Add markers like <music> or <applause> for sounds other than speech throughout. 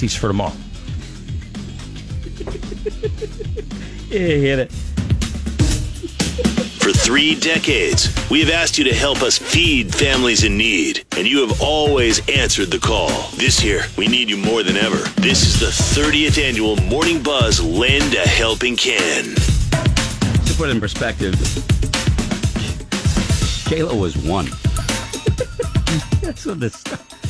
He's for tomorrow. <laughs> Yeah, hit it. For three decades, we have asked you to help us feed families in need, and you have always answered the call. This year, we need you more than ever. This is the 30th annual Morning Buzz Lend a Helping Can. To put it in perspective, Kayla was one. <laughs> That's what this.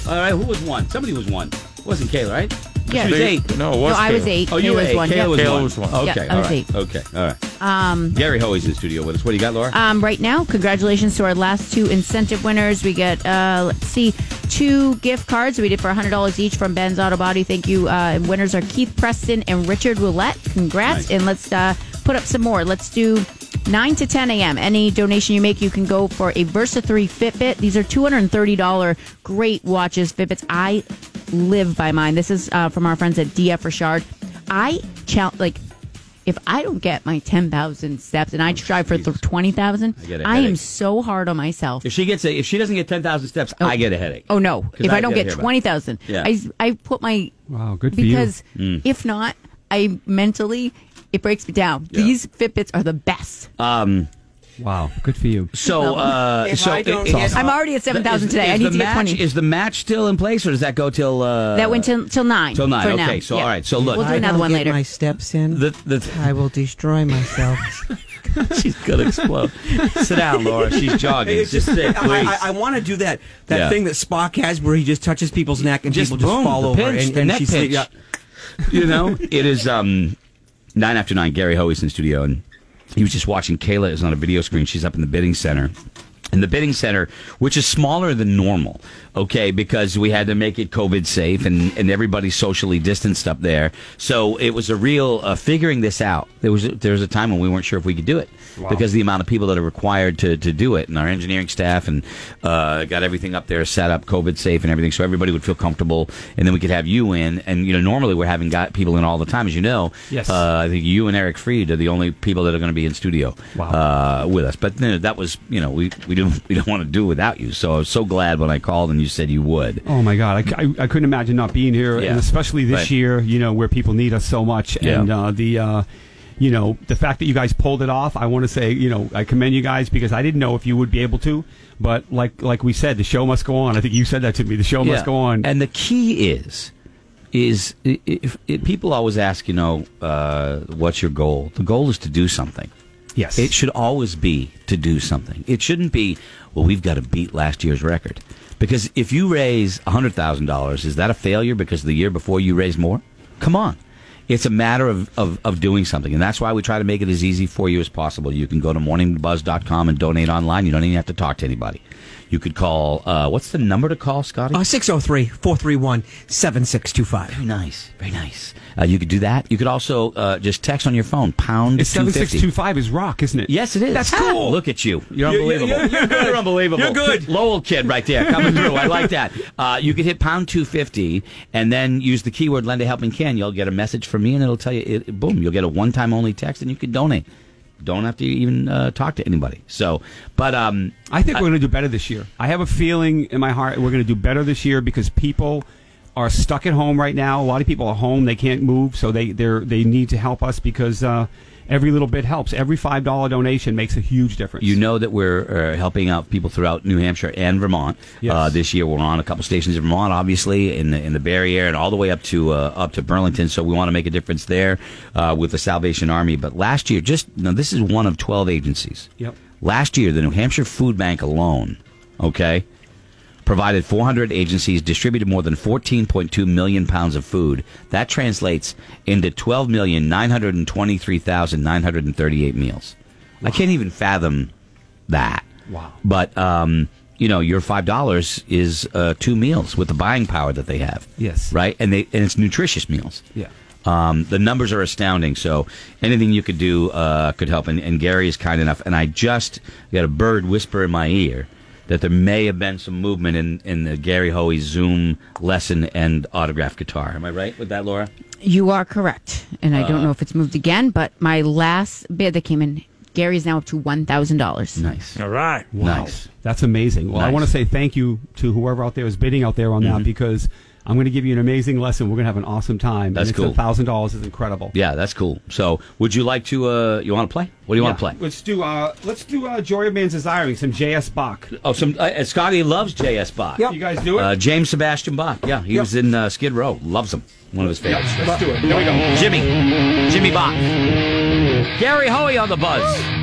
All right, who was one? Somebody was one. It wasn't Kayla, right? Yeah. She was eight. No, it was No, I was Kayla. eight. Oh, He you were was eight. one. Kayla, yeah. was, Kayla one. was one. Okay, Yeah, I all was right. eight. Okay, all right. Um, Gary Hoey's in the studio with us. What do you got, Laura? Um, right now, congratulations to our last two incentive winners. We get, uh, let's see, two gift cards we did for $100 each from Ben's Auto Body. Thank you. Uh, and winners are Keith Preston and Richard Roulette. Congrats. Nice. And let's uh, put up some more. Let's do 9 to 10 a.m. Any donation you make, you can go for a Versa 3 Fitbit. These are $230 great watches, Fitbits. I live by mine. This is uh, from our friends at DF Richard. I challenge, like, if I don't get my 10,000 steps and I strive for th- 20,000, I get a I am so hard on myself. If she gets a, if she doesn't get ten thousand steps, I get a headache. Oh no. If I, don't get hear about twenty thousand, Yeah. I I put my Wow, good for you. because Mm. if not, I mentally it breaks me down. Yeah. These Fitbits are the best. Wow, good for you. So, uh, so I don't it- get- I'm already at seven thousand today. is I need the to get match, twenty. Is the match still in place, or does that go till? Uh, that went till till nine. till nine. For okay, now. so Yeah. all right. So look, We'll do I another don't one get later. My steps in. the the <laughs> I will destroy myself. <laughs> she's gonna explode. Sit down, Laura. She's jogging. It's just sit, I, please. I, I want to do that that Yeah. thing that Spock has where he just touches people's neck and Just people just boom, fall the over pinch, and, the and neck she's pinch. yeah. you know, it is um, nine after nine. Gary Hoey's in the studio, and he was just watching. Kayla is on a video screen. She's up in the bidding center. In the bidding center, which is smaller than normal, okay, because we had to make it COVID safe and, and everybody's socially distanced up there. So it was a real uh, figuring this out. There was a, there was a time when we weren't sure if we could do it because the amount of people that are required to, to do it, and our engineering staff and uh, got everything up there set up COVID safe and everything, so everybody would feel comfortable, and then we could have you in. And you know, normally we're having got people in all the time, as you know. Yes. Uh, I think you and Eric Freed are the only people that are going to be in studio Wow. uh, with us. But you know, that was you know we we we don't want to do without you. So I was so glad when I called and you said you would. Oh my God, I, I, I couldn't imagine not being here, Yeah. and especially this Right. year, you know, where people need us so much, Yeah. and uh, the. Uh, you know the fact that you guys pulled it off. I want to say, you know, I commend you guys because I didn't know if you would be able to, but like like we said, the show must go on. I think you said that to me. The show must go on. And the key is, is if, if people always ask, you know, uh, what's your goal? The goal is to do something. Yes, It should always be to do something. It shouldn't be, well, we've got to beat last year's record. Because if you raise $100,000, is that a failure because the year before you raised more? Come on. It's a matter of, of, of doing something. And that's why we try to make it as easy for you as possible. You can go to morningbuzz.com and donate online. You don't even have to talk to anybody. You could call, uh, what's the number to call, Scotty? Uh, 603 431 7625. Very nice. Very nice. Uh, you could do that. You could also uh, just text on your phone, pound it's seven 250. six two five is rock, isn't it? Yes, it is. That's cool. Look at you. You're You- you- unbelievable. you're- you're good. unbelievable. You're good. Lowell kid right there coming through. I like that. Uh, you could hit pound 250 and then use the keyword lend a helping can. You'll get a message from me and it'll tell you, it, boom, you'll get a one time only text and you can donate. Don't have to even uh, talk to anybody. So, but um, I think we're going to do better this year. I have a feeling in my heart we're going to do better this year because people are stuck at home right now. A lot of people are home; they can't move, so they they they need to help us because uh, every little bit helps. Every five dollar donation makes a huge difference. You know that we're uh, helping out people throughout New Hampshire and Vermont. Yes. Uh, this year, we're on a couple stations in Vermont, obviously, in the in the Barre area, and all the way up to uh, up to Burlington. So we want to make a difference there uh, with the Salvation Army. But last year, just now, this is one of twelve agencies. Yep. Last year, the New Hampshire Food Bank alone, okay, provided 400 agencies, distributed more than 14.2 million pounds of food. That translates into 12,923,938 meals. I can't even fathom that. Wow. But, um, you know, your $5 is uh, two meals with the buying power that they have. Yes. Right? And, they, and it's nutritious meals. Yeah. Um, the numbers are astounding. So anything you could do uh, could help. And, and Gary is kind enough. And I just got a bird whisper in my ear that there may have been some movement in, in the Gary Hoey Zoom lesson and autograph guitar. Am I right with that, Laura? You are correct, and I Uh, don't know if it's moved again. But my last bid that came in, Gary's now up to one thousand dollars. Nice. All right. Wow. Nice. That's amazing. Well, I Nice. want to say thank you to whoever out there is bidding out there on that because I'm going to give you an amazing lesson. We're going to have an awesome time. That's and cool. Thousand dollars is incredible. Yeah, that's cool. So, would you like to? Uh, you want to play? What do you want to play? Let's do. Uh, let's do. Uh, Joy of Man's Desiring. Some J.S. Bach. Oh, some uh, Scotty loves J.S. Bach. Yeah, You guys do it. Uh, James Sebastian Bach. Yeah, he Yep. was in uh, Skid Row. Loves him. One of his Yep, favorites. let's do it. Here we go. Jimmy. Jimmy Bach. Gary Hoey on the buzz.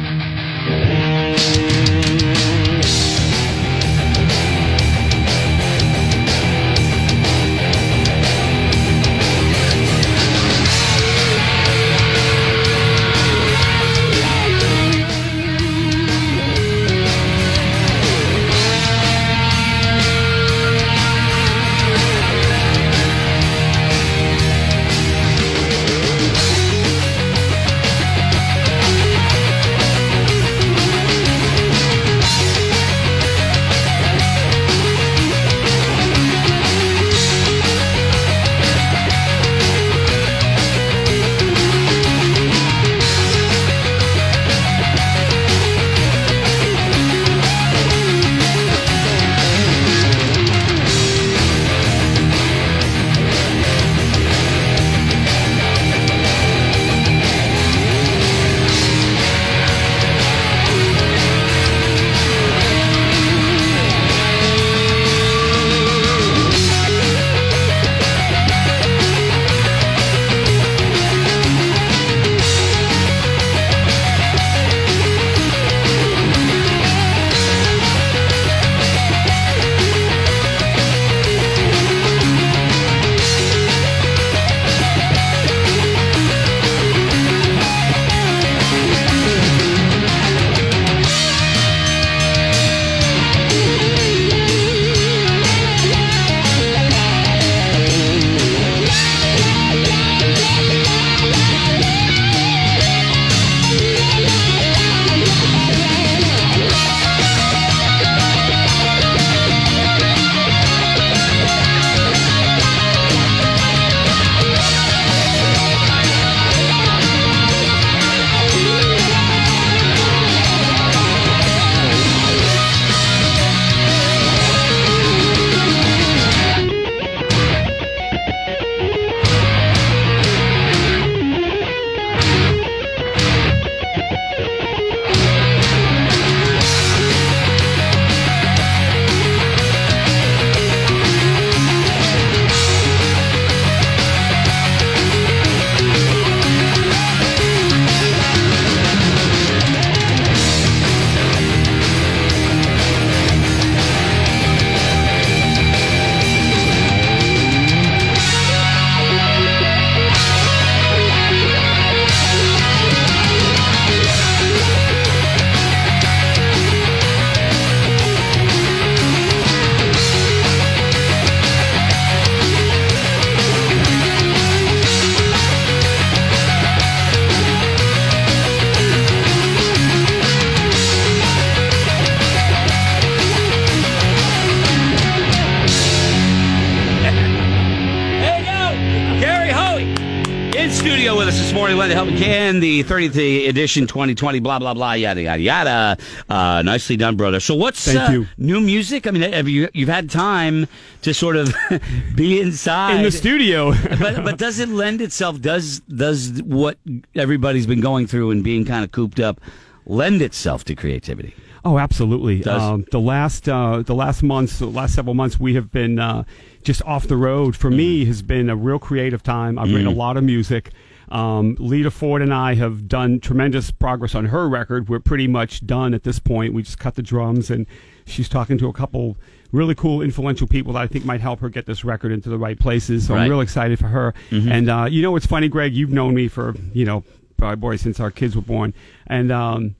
Studio with us this morning. Let it help we can. The 30th edition 2020, blah, blah, blah, yada, yada, yada. Uh, nicely done, brother. So what's Thank uh, you. new music? I mean, have you, you've had time to sort of <laughs> be inside. In the studio. <laughs> but, but does it lend itself, does, does what everybody's been going through and being kind of cooped up lend itself to creativity? Oh, absolutely. Um, the last uh, the last months, the last several months, we have been uh, just off the road. For me, Mm-hmm. has been a real creative time. I've written a lot of music. Um, Lita Ford and I have done tremendous progress on her record. We're pretty much done at this point. We just cut the drums, and she's talking to a couple really cool, influential people that I think might help her get this record into the right places. So Right. I'm real excited for her. And uh, you know, what's funny, Greg? You've known me for you know, probably boy since our kids were born, and um,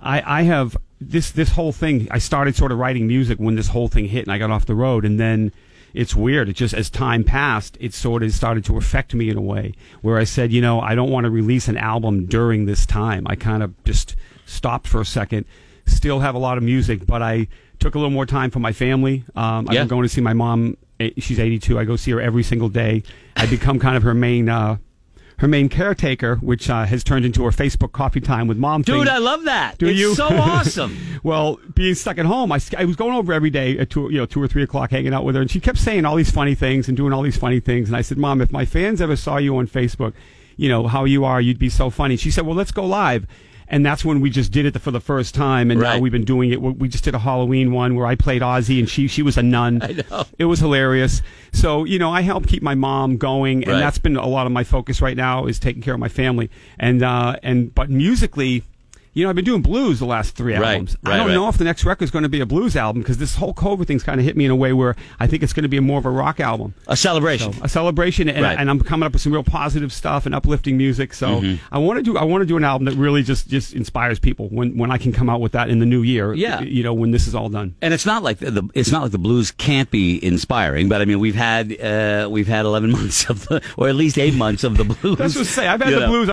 I, I have this this whole thing. I started sort of writing music when this whole thing hit, and I got off the road, and then it's weird. It just as time passed, it sort of started to affect me in a way where I said, you know, I don't want to release an album during this time. I kind of just stopped for a second. Still have a lot of music, but I took a little more time for my family. Um, I'm going to see my mom. eh, She's 82. I go see her every single day. I become kind of her main. Uh, her main caretaker, which uh, has turned into her Facebook coffee time with mom. Dude, thing. I love that. Do it's you? so <laughs> awesome. well, being stuck at home, I, I was going over every day at two, you know, two or three o'clock, hanging out with her, and she kept saying all these funny things and doing all these funny things. And I said, Mom, if my fans ever saw you on Facebook, you know how you are, you'd be so funny. She said, Well, let's go live. And that's when we just did it for the first time, and Right. now we've been doing it. We just did a Halloween one where I played Ozzy, and she she was a nun. I know it was hilarious. So you know, I help keep my mom going, and Right. that's been a lot of my focus right now is taking care of my family. And uh, and but musically, you know, I've been doing blues the last three Right, albums. right, I don't right. know if the next record is going to be a blues album because this whole COVID thing's kind of hit me in a way where I think it's going to be more of a rock album. A celebration. A celebration, and, and I'm coming up with some real positive stuff and uplifting music. So Mm-hmm. I want to do I want to do an album that really just just inspires people when when I can come out with that in the new year. Yeah. you know when this is all done. And it's not like the, the it's not like the blues can't be inspiring, but I mean we've had uh, we've had eleven <laughs> months of the, or at least eight months of the blues. That's what I say. I've had you the know. blues.